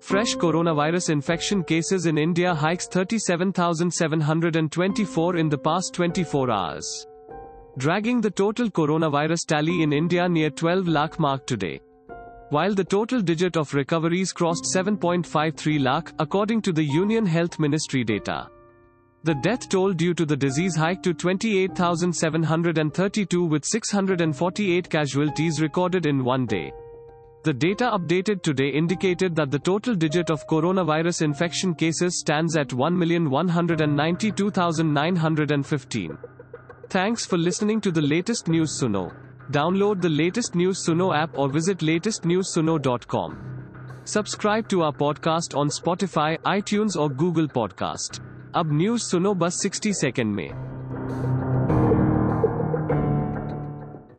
fresh coronavirus infection cases in India hikes 37,724 in the past 24 hours. Dragging the total coronavirus tally in India near 12 lakh mark today. While the total digit of recoveries crossed 7.53 lakh, according to the Union Health Ministry data. The death toll due to the disease hiked to 28,732 with 648 casualties recorded in one day. The data updated today indicated that the total digit of coronavirus infection cases stands at 1,192,915. Thanks for listening to the latest news Suno. Download the latest news Suno app or visit latestnewssuno.com. Subscribe to our podcast on Spotify, iTunes or Google Podcast. अब news सुनो बस 60 second में